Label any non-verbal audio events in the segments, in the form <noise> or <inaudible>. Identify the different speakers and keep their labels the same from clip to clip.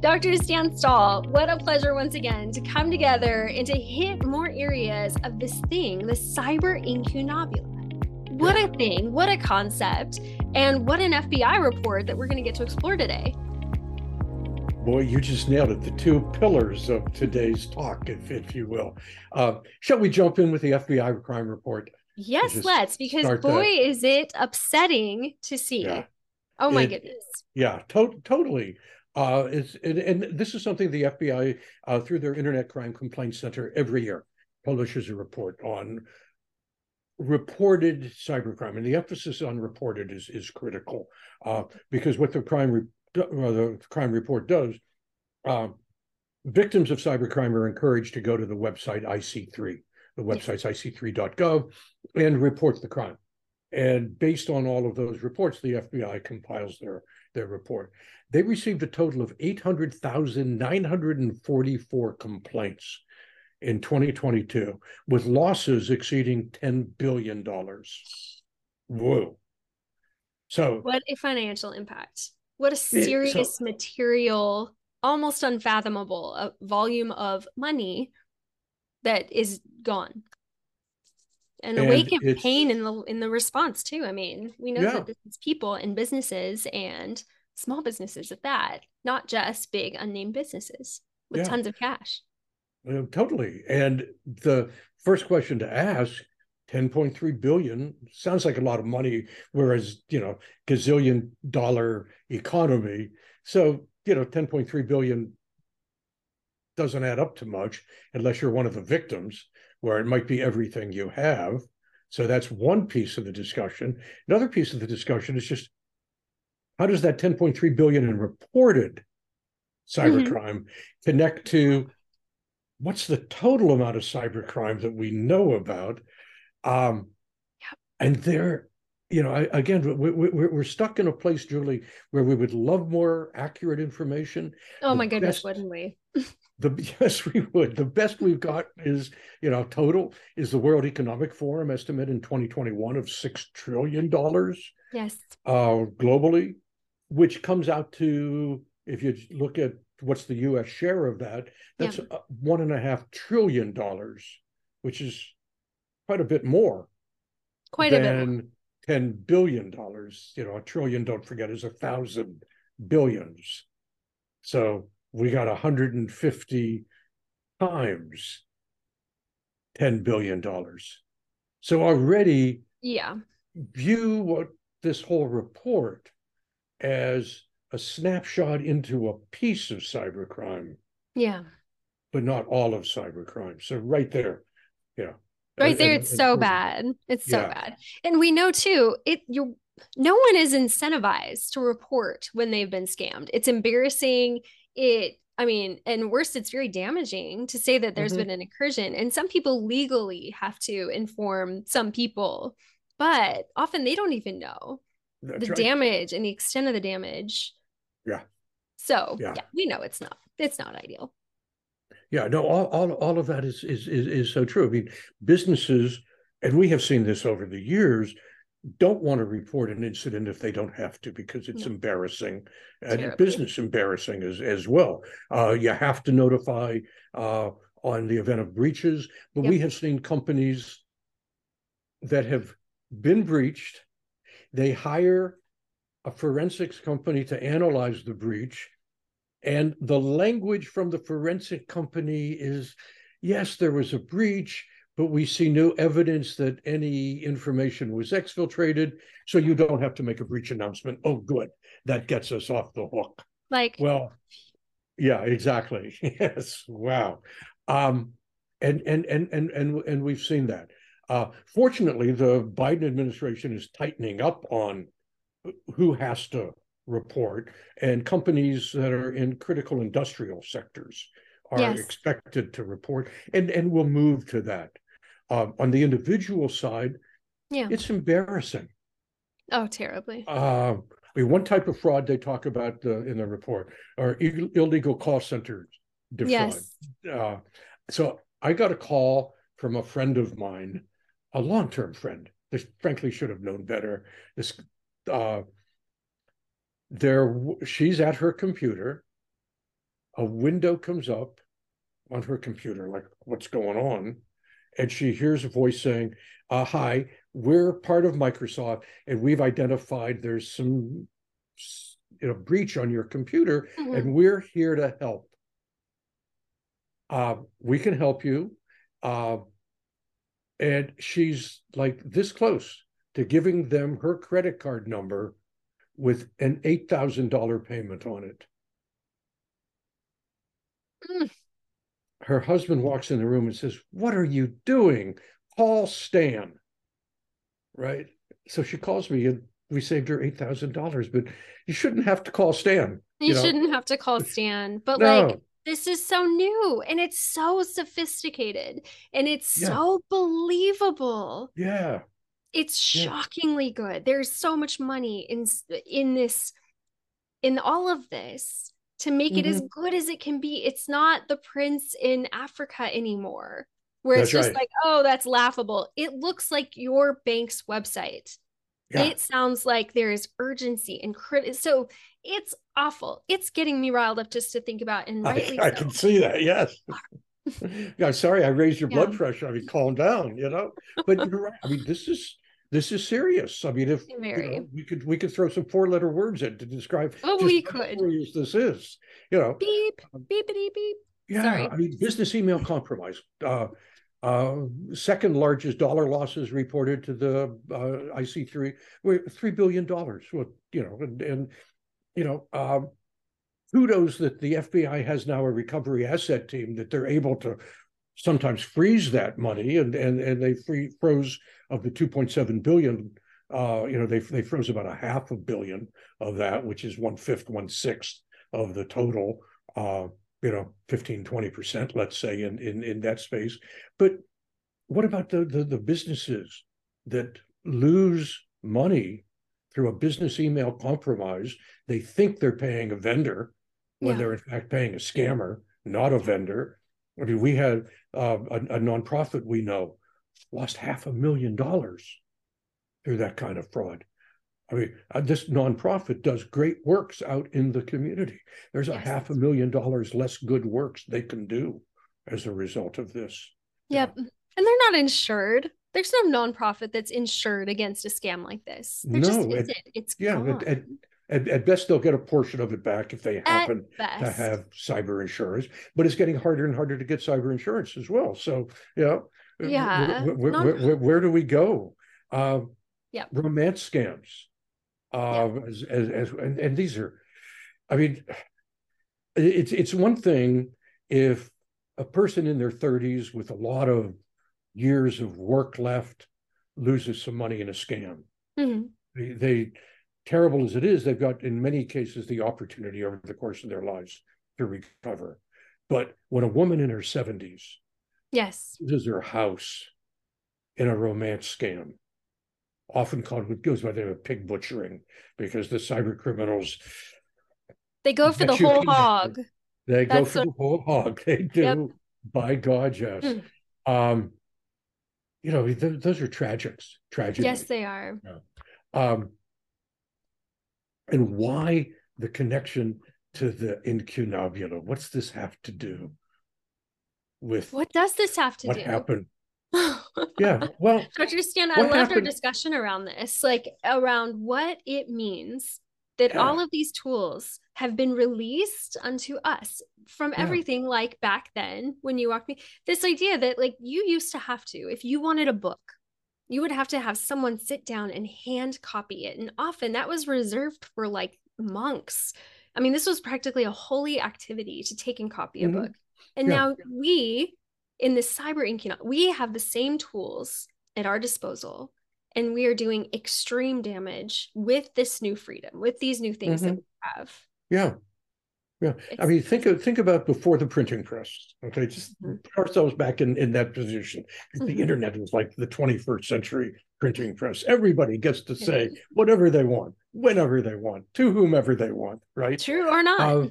Speaker 1: Dr. Stan Stahl, what a pleasure once again to come together and to hit more areas of this thing, the cyber incunabula. What a thing, what a concept, and what an FBI report that we're going to get to explore today.
Speaker 2: Boy, you just nailed it. The two pillars of today's talk, if, if you will. Uh, shall we jump in with the FBI crime report?
Speaker 1: Yes, let's, because boy, that. is it upsetting to see. Yeah. Oh my it, goodness.
Speaker 2: Yeah, to- totally. Uh, it's, and, and, this is something the FBI, uh, through their Internet Crime Complaint Center, every year publishes a report on reported cybercrime, and the emphasis on reported is is critical uh, because what the crime re- the crime report does, uh, victims of cybercrime are encouraged to go to the website IC3. The website's ic3.gov and report the crime. And based on all of those reports, the FBI compiles their their report. They received a total of 800,944 complaints in 2022, with losses exceeding $10 billion. Whoa. So,
Speaker 1: what a financial impact. What a serious it, so, material, almost unfathomable volume of money that is gone. And awaken pain in the in the response too. I mean, we know yeah. that this is people and businesses and small businesses at that, not just big unnamed businesses with yeah. tons of cash.
Speaker 2: Uh, totally. And the first question to ask 10.3 billion sounds like a lot of money, whereas, you know, gazillion dollar economy. So, you know, 10.3 billion doesn't add up to much unless you're one of the victims, where it might be everything you have. So that's one piece of the discussion. Another piece of the discussion is just how does that 10.3 billion in reported cybercrime mm-hmm. connect to what's the total amount of cybercrime that we know about? Um, yep. And there, you know, I, again, we, we, we're stuck in a place, Julie, where we would love more accurate information.
Speaker 1: Oh my goodness, best, wouldn't we? <laughs>
Speaker 2: the yes, we would. The best we've got is, you know, total is the World Economic Forum estimate in 2021 of six trillion dollars.
Speaker 1: Yes.
Speaker 2: Uh, globally, which comes out to, if you look at what's the U.S. share of that, that's yeah. one and a half trillion dollars, which is quite a bit more.
Speaker 1: Quite a bit.
Speaker 2: Ten billion dollars. You know, a trillion. Don't forget is a thousand billions. So we got 150 times 10 billion dollars. So already,
Speaker 1: yeah,
Speaker 2: view what this whole report as a snapshot into a piece of cybercrime.
Speaker 1: Yeah.
Speaker 2: But not all of cybercrime. So right there, yeah.
Speaker 1: Right there, it's so bad. It's so yeah. bad. And we know too, it you no one is incentivized to report when they've been scammed. It's embarrassing. It I mean, and worse, it's very damaging to say that there's mm-hmm. been an incursion. And some people legally have to inform some people, but often they don't even know. That's the right. damage and the extent of the damage.
Speaker 2: Yeah.
Speaker 1: So yeah. yeah, we know it's not it's not ideal.
Speaker 2: Yeah, no, all all, all of that is, is is is so true. I mean, businesses, and we have seen this over the years, don't want to report an incident if they don't have to because it's no. embarrassing and business embarrassing as as well. Uh, you have to notify uh, on the event of breaches, but yep. we have seen companies that have been breached they hire a forensics company to analyze the breach. And the language from the forensic company is yes, there was a breach, but we see no evidence that any information was exfiltrated. So you don't have to make a breach announcement. Oh, good. That gets us off the hook.
Speaker 1: Like,
Speaker 2: well, yeah, exactly. <laughs> yes. Wow. Um, and and and and and and we've seen that. Uh, fortunately, the Biden administration is tightening up on who has to report, and companies that are in critical industrial sectors are yes. expected to report, and and we'll move to that. Uh, on the individual side,
Speaker 1: yeah,
Speaker 2: it's embarrassing.
Speaker 1: Oh, terribly.
Speaker 2: Uh, I mean, one type of fraud they talk about uh, in the report are Ill- illegal call centers defraud. Yes. Uh, so I got a call from a friend of mine a long-term friend. This frankly should have known better. This uh, there she's at her computer a window comes up on her computer, like what's going on? And she hears a voice saying, uh, Hi, we're part of Microsoft, and we've identified there's some you know breach on your computer, mm-hmm. and we're here to help. Uh, we can help you. Uh, and she's like this close to giving them her credit card number with an $8,000 payment on it. Mm. Her husband walks in the room and says, What are you doing? Call Stan. Right. So she calls me and we saved her $8,000, but you shouldn't have to call Stan.
Speaker 1: You, you know? shouldn't have to call Stan. But no. like, this is so new and it's so sophisticated and it's yeah. so believable.
Speaker 2: Yeah
Speaker 1: it's shockingly yeah. good there's so much money in in this in all of this to make mm-hmm. it as mm-hmm. good as it can be it's not the prince in africa anymore where that's it's just right. like oh that's laughable it looks like your bank's website yeah. it sounds like there is urgency and crit so it's awful it's getting me riled up just to think about and
Speaker 2: rightly I, I can see that yes yeah sorry i raised your yeah. blood pressure i mean calm down you know but you're right i mean this is this is serious. I mean, if you know, we could we could throw some four letter words in to describe
Speaker 1: oh we could
Speaker 2: how serious this is. You know,
Speaker 1: beep beepity beep.
Speaker 2: Yeah, Sorry. I mean, business email compromise. Uh, uh, second largest dollar losses reported to the uh, IC3, three billion dollars. What you know, and, and you know, um, kudos that the FBI has now a recovery asset team that they're able to sometimes freeze that money, and and and they free, froze of the 2.7 billion. Uh, you know, they they froze about a half a billion of that, which is one fifth, one sixth of the total. Uh, you know, 15, 20 percent, let's say, in in in that space. But what about the the, the businesses that lose money through a business email compromise? They think they're paying a vendor when yeah. they're in fact paying a scammer, not a vendor. I mean, we had uh, a, a nonprofit we know lost half a million dollars through that kind of fraud. I mean, uh, this nonprofit does great works out in the community. There's a half a million dollars less good works they can do as a result of this.
Speaker 1: Yep. Yeah. And they're not insured. There's no nonprofit that's insured against a scam like this. There no, just isn't. It's yeah, at,
Speaker 2: at, at, at, best they'll get a portion of it back if they happen to have cyber insurance. But it's getting harder and harder to get cyber insurance as well. So yeah,
Speaker 1: yeah
Speaker 2: where, where, non- where, where do we go uh, yeah romance scams uh, yeah. as, as, as and, and these are i mean it's it's one thing if a person in their 30s with a lot of years of work left loses some money in a scam mm-hmm. they, they terrible as it is they've got in many cases the opportunity over the course of their lives to recover but when a woman in her 70s
Speaker 1: Yes.
Speaker 2: Is her house in a romance scam, often called what goes by the name of pig butchering, because the cyber criminals
Speaker 1: they go for the whole hog.
Speaker 2: They That's go for the whole hog. <laughs> They do. Yep. By God, yes. Mm. Um, you know, th- those are tragics. Tragic.
Speaker 1: Yes, they are.
Speaker 2: Yeah. Um, and why the connection to the incunabula? What's this have to do with
Speaker 1: what does this have to
Speaker 2: what
Speaker 1: do?
Speaker 2: What happened? <laughs> yeah, well,
Speaker 1: Dr. Stan, I loved happened? our discussion around this, like around what it means that yeah. all of these tools have been released unto us from yeah. everything like back then when you walked me this idea that like you used to have to if you wanted a book you would have to have someone sit down and hand copy it and often that was reserved for like monks i mean this was practically a holy activity to take and copy mm-hmm. a book and yeah. now we in the cyber incunabula, we have the same tools at our disposal and we are doing extreme damage with this new freedom, with these new things mm-hmm. that we have.
Speaker 2: Yeah. Yeah. It's, I mean, think of, think about before the printing press. Okay. Just mm-hmm. put ourselves back in, in that position. Mm-hmm. The internet is like the 21st century printing press. Everybody gets to say whatever they want, whenever they want, to whomever they want, right?
Speaker 1: True or not. Uh,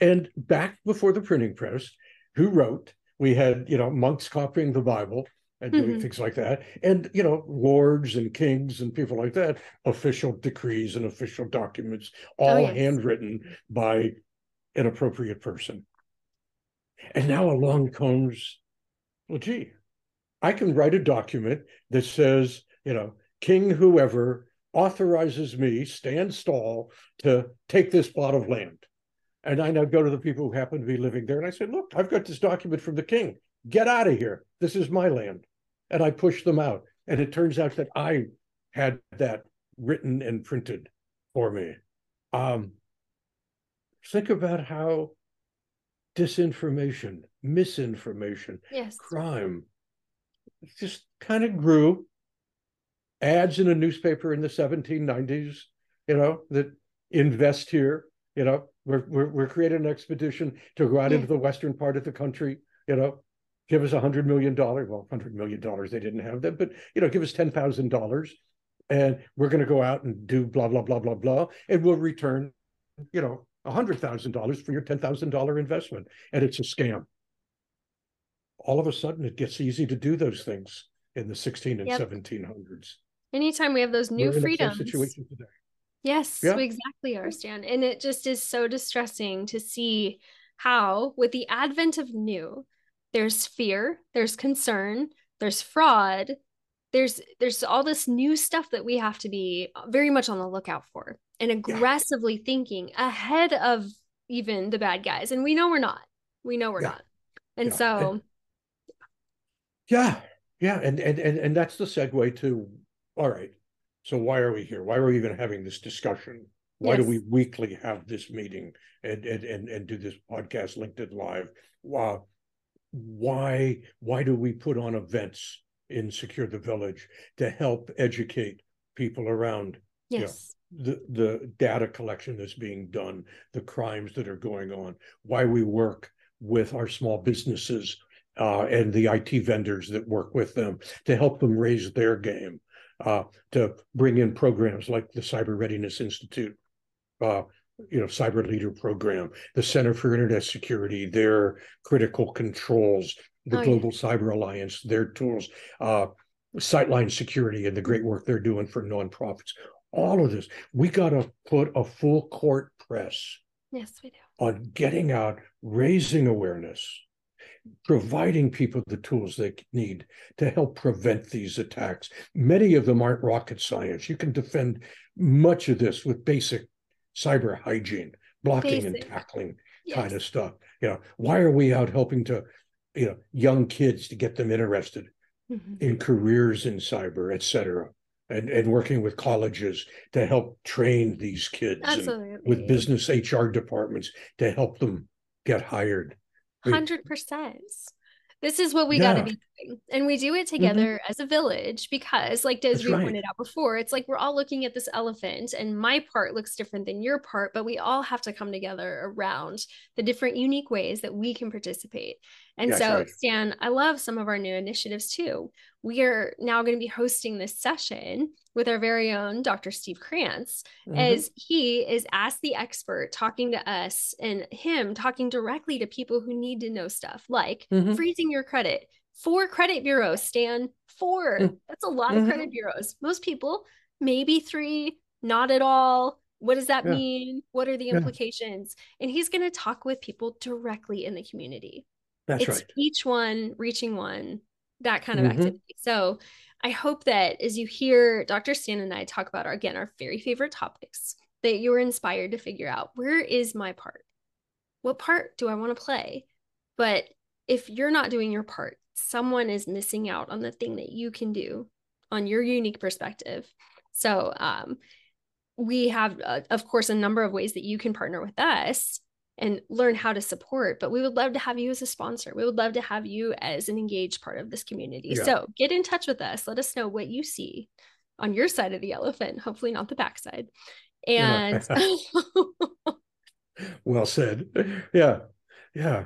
Speaker 2: and back before the printing press, who wrote. We had, you know, monks copying the Bible and doing mm-hmm. things like that. And, you know, lords and kings and people like that, official decrees and official documents, oh, all oh, yes. handwritten by an appropriate person. And now along comes, well, gee, I can write a document that says, you know, King whoever authorizes me, Stan Stahl, to take this plot of land. And I now go to the people who happen to be living there and I say, look, I've got this document from the king. Get out of here. This is my land. And I push them out. And it turns out that I had that written and printed for me. Um, think about how disinformation, misinformation,
Speaker 1: yes.
Speaker 2: crime just kind of grew. Ads in a newspaper in the 1790s, you know, that invest here, you know, we're, we're, we're creating an expedition to go out yeah. into the western part of the country, you know, give us a hundred million dollars. Well, hundred million dollars, they didn't have that, but you know, give us ten thousand dollars and we're going to go out and do blah blah blah blah blah and we'll return you know $100000 for your $10000 investment and it's a scam. All of a sudden it gets easy to do those things in the 16 and yep. 1700s
Speaker 1: anytime we have those new freedoms. situation today. Yes yeah. we exactly are stan. And it just is so distressing to see how with the advent of new there's fear there's concern there's fraud there's there's all this new stuff that we have to be very much on the lookout for and aggressively yeah. thinking ahead of even the bad guys and we know we're not we know we're yeah. not and yeah. so
Speaker 2: and, yeah yeah and, and and and that's the segue to all right so why are we here why are we even having this discussion why yes. do we weekly have this meeting and and and, and do this podcast linkedin live uh, why why do we put on events in Secure the Village to help educate people around
Speaker 1: yes.
Speaker 2: You know, the, the data collection that's being done, the crimes that are going on, why we work with our small businesses uh, and the IT vendors that work with them to help them raise their game, uh, to bring in programs like the Cyber Readiness Institute, uh, you know, Cyber Leader Program, the Center for Internet Security, their critical controls, the oh, Global yeah. Cyber Alliance, their tools, uh, Sightline Security, and the great work they're doing for nonprofits. All of this, we got to put a full court press.
Speaker 1: Yes, we do.
Speaker 2: On getting out, raising awareness, providing people the tools they need to help prevent these attacks. Many of them aren't rocket science. You can defend much of this with basic cyber hygiene, blocking basic. and tackling yes. kind of stuff. You know, why are we out helping to you know young kids to get them interested mm-hmm. in careers in cyber et cetera and, and working with colleges to help train these kids with business hr departments to help them get hired
Speaker 1: 100% this is what we yeah. got to be And we do it mm-hmm. together mm-hmm. as a village because, like Desiree right. pointed out before, it's like we're all looking at this elephant, and my part looks different than your part, but we all have to come together around the different unique ways that we can participate. And so, right. Stan, I love some of our new initiatives too. We are now going to be hosting this session with our very own Dr. Steve Krantz, mm-hmm. as he is as the expert talking to us and him talking directly to people who need to know stuff like mm-hmm. freezing your credit. Four credit bureaus, Stan. 4 mm-hmm. That's a lot of credit bureaus. Most people, maybe three, not at all. What does that yeah. mean? What are the implications? Yeah. And he's going to talk with people directly in the community.
Speaker 2: That's
Speaker 1: it's
Speaker 2: right.
Speaker 1: Each one reaching one, that kind of mm-hmm. activity. So I hope that as you hear Dr. Stan and I talk about our, again, our very favorite topics, that you are inspired to figure out where is my part? What part do I want to play? But if you're not doing your part, someone is missing out on the thing that you can do on your unique perspective. So, um, we have, uh, of course, a number of ways that you can partner with us and learn how to support. But we would love to have you as a sponsor. We would love to have you as an engaged part of this community. Yeah. So get in touch with us. Let us know what you see on your side of the elephant, hopefully not the backside. And <laughs> <laughs>
Speaker 2: well said. Yeah. Yeah.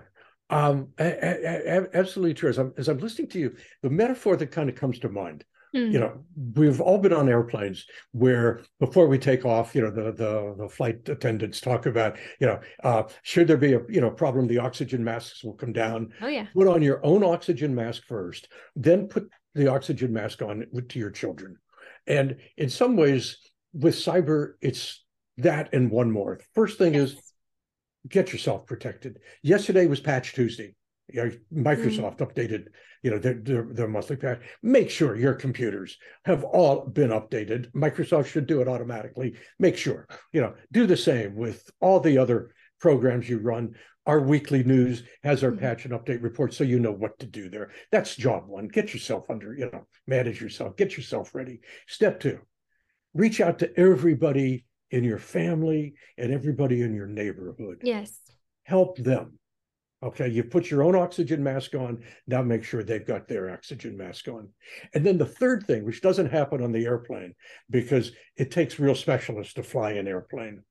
Speaker 2: Um, absolutely true. As I'm, as I'm listening to you, the metaphor that kind of comes to mind. You know, we've all been on airplanes where before we take off, you know, the the, the flight attendants talk about, you know, uh, should there be a you know problem, the oxygen masks will come down.
Speaker 1: Oh yeah.
Speaker 2: Put on your own oxygen mask first, then put the oxygen mask on to your children. And in some ways, with cyber, it's that and one more. First thing yes. is get yourself protected. Yesterday was Patch Tuesday. Microsoft mm-hmm. updated, you know, their, their, their monthly patch. Make sure your computers have all been updated. Microsoft should do it automatically. Make sure, you know, do the same with all the other programs you run. Our weekly news has our mm-hmm. patch and update report, so you know what to do there. That's job one. Get yourself under, you know, manage yourself, get yourself ready. Step two, reach out to everybody in your family and everybody in your neighborhood.
Speaker 1: Yes.
Speaker 2: Help them. Okay, you put your own oxygen mask on. Now make sure they've got their oxygen mask on. And then the third thing, which doesn't happen on the airplane because it takes real specialists to fly an airplane.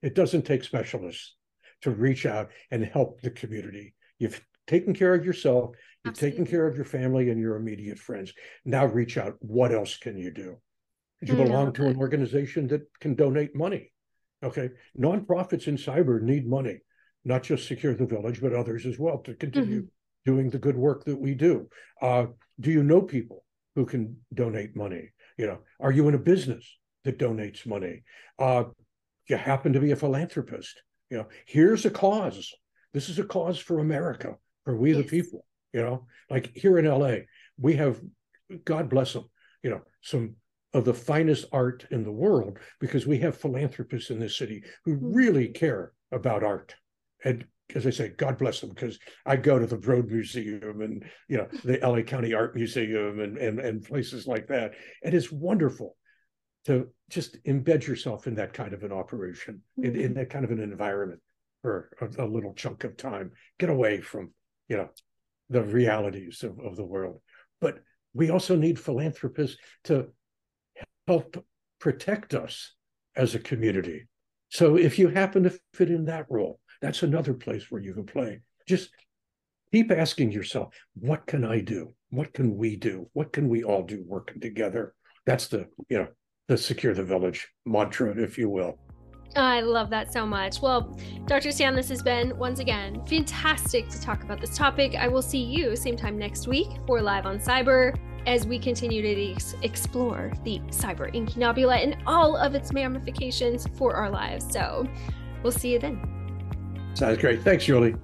Speaker 2: It doesn't take specialists to reach out and help the community. You've taken care of yourself, you've Absolutely. taken care of your family and your immediate friends. Now reach out. What else can you do? You belong to an organization that can donate money. Okay. Nonprofits in cyber need money not just Secure the Village, but others as well to continue mm-hmm. doing the good work that we do. Uh, do you know people who can donate money? You know, are you in a business that donates money? Uh, you happen to be a philanthropist. You know, here's a cause. This is a cause for America, for we yes. the people. You know, like here in LA, we have, God bless them, you know, some of the finest art in the world because we have philanthropists in this city who mm-hmm. really care about art and as I say, God bless them, because I go to the Broad Museum and you know the LA County Art Museum and and and places like that, and it's wonderful to just embed yourself in that kind of an operation, mm-hmm. in, in mm-hmm. that kind of an environment for a, a, little chunk of time. Get away from you know the realities of, of the world, but we also need philanthropists to help protect us as a community. So if you happen to fit in that role, that's another place where you can play. Just keep asking yourself, what can I do? What can we do? What can we all do working together? That's the, you know, the secure the village mantra, if you will.
Speaker 1: I love that so much. Well, Dr. Stan, this has been once again fantastic to talk about this topic. I will see you same time next week for Live on Cyber as we continue to ex- explore the cyber incunabula and all of its ramifications for our lives. So we'll see you then.
Speaker 2: Sounds great. Thanks, Julie.